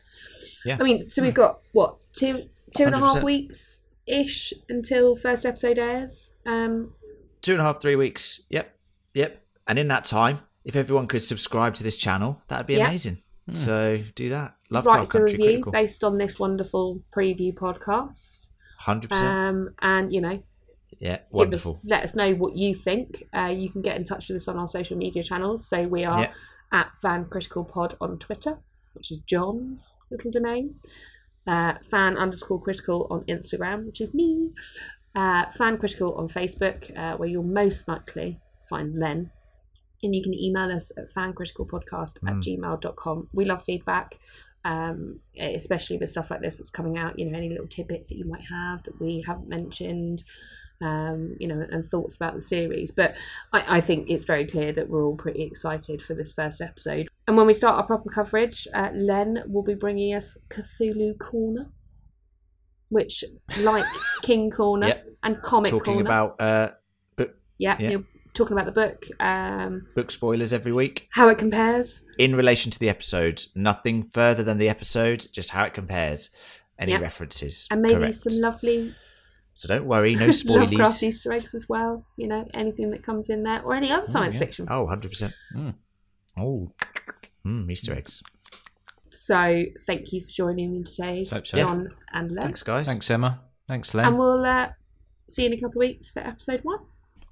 Yeah. I mean, so we've got what two two and a half 100%. weeks ish until first episode airs. Um, two and a half, three weeks. Yep, yep. And in that time, if everyone could subscribe to this channel, that'd be Yeah. amazing. So do that. Love write Craft us a Country review Critical. based on this wonderful preview podcast. Hundred percent. Um, and you know, Yeah, give us- wonderful. let us know what you think. Uh, you can get in touch with us on our social media channels. So we are Yeah. at Fan Critical Pod on Twitter, which is John's little domain. Uh, fan underscore critical on Instagram, which is me. Uh, fan critical on Facebook, uh, where you'll most likely find Len. And you can email us at fancriticalpodcast at Mm. gmail.com. We love feedback, um, especially with stuff like this that's coming out. You know, any little tidbits that you might have that we haven't mentioned um, you know, and thoughts about the series. But I, I think it's very clear that we're all pretty excited for this first episode. And when we start our proper coverage, uh, Len will be bringing us Cthulhu Corner, which, like King Corner Yep. and Comic Talking Corner, about uh, book yeah, yeah. you're talking about the book, um, book spoilers every week how it compares. in relation to the episode. Nothing further than the episode, just how it compares. Any Yep. references, And maybe correct. some lovely So don't worry, no spoilers. Lovecraft spoilies. Easter eggs as well. You know, anything that comes in there, or any other science yeah. fiction. Oh, 100 percent. Mm. Oh, mm, Easter eggs. So thank you for joining me today, so. John and Len. Thanks, guys. Thanks, Emma. Thanks, Len. And we'll uh, see you in a couple of weeks for episode one.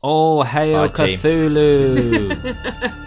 All hail Bye, team. Cthulhu.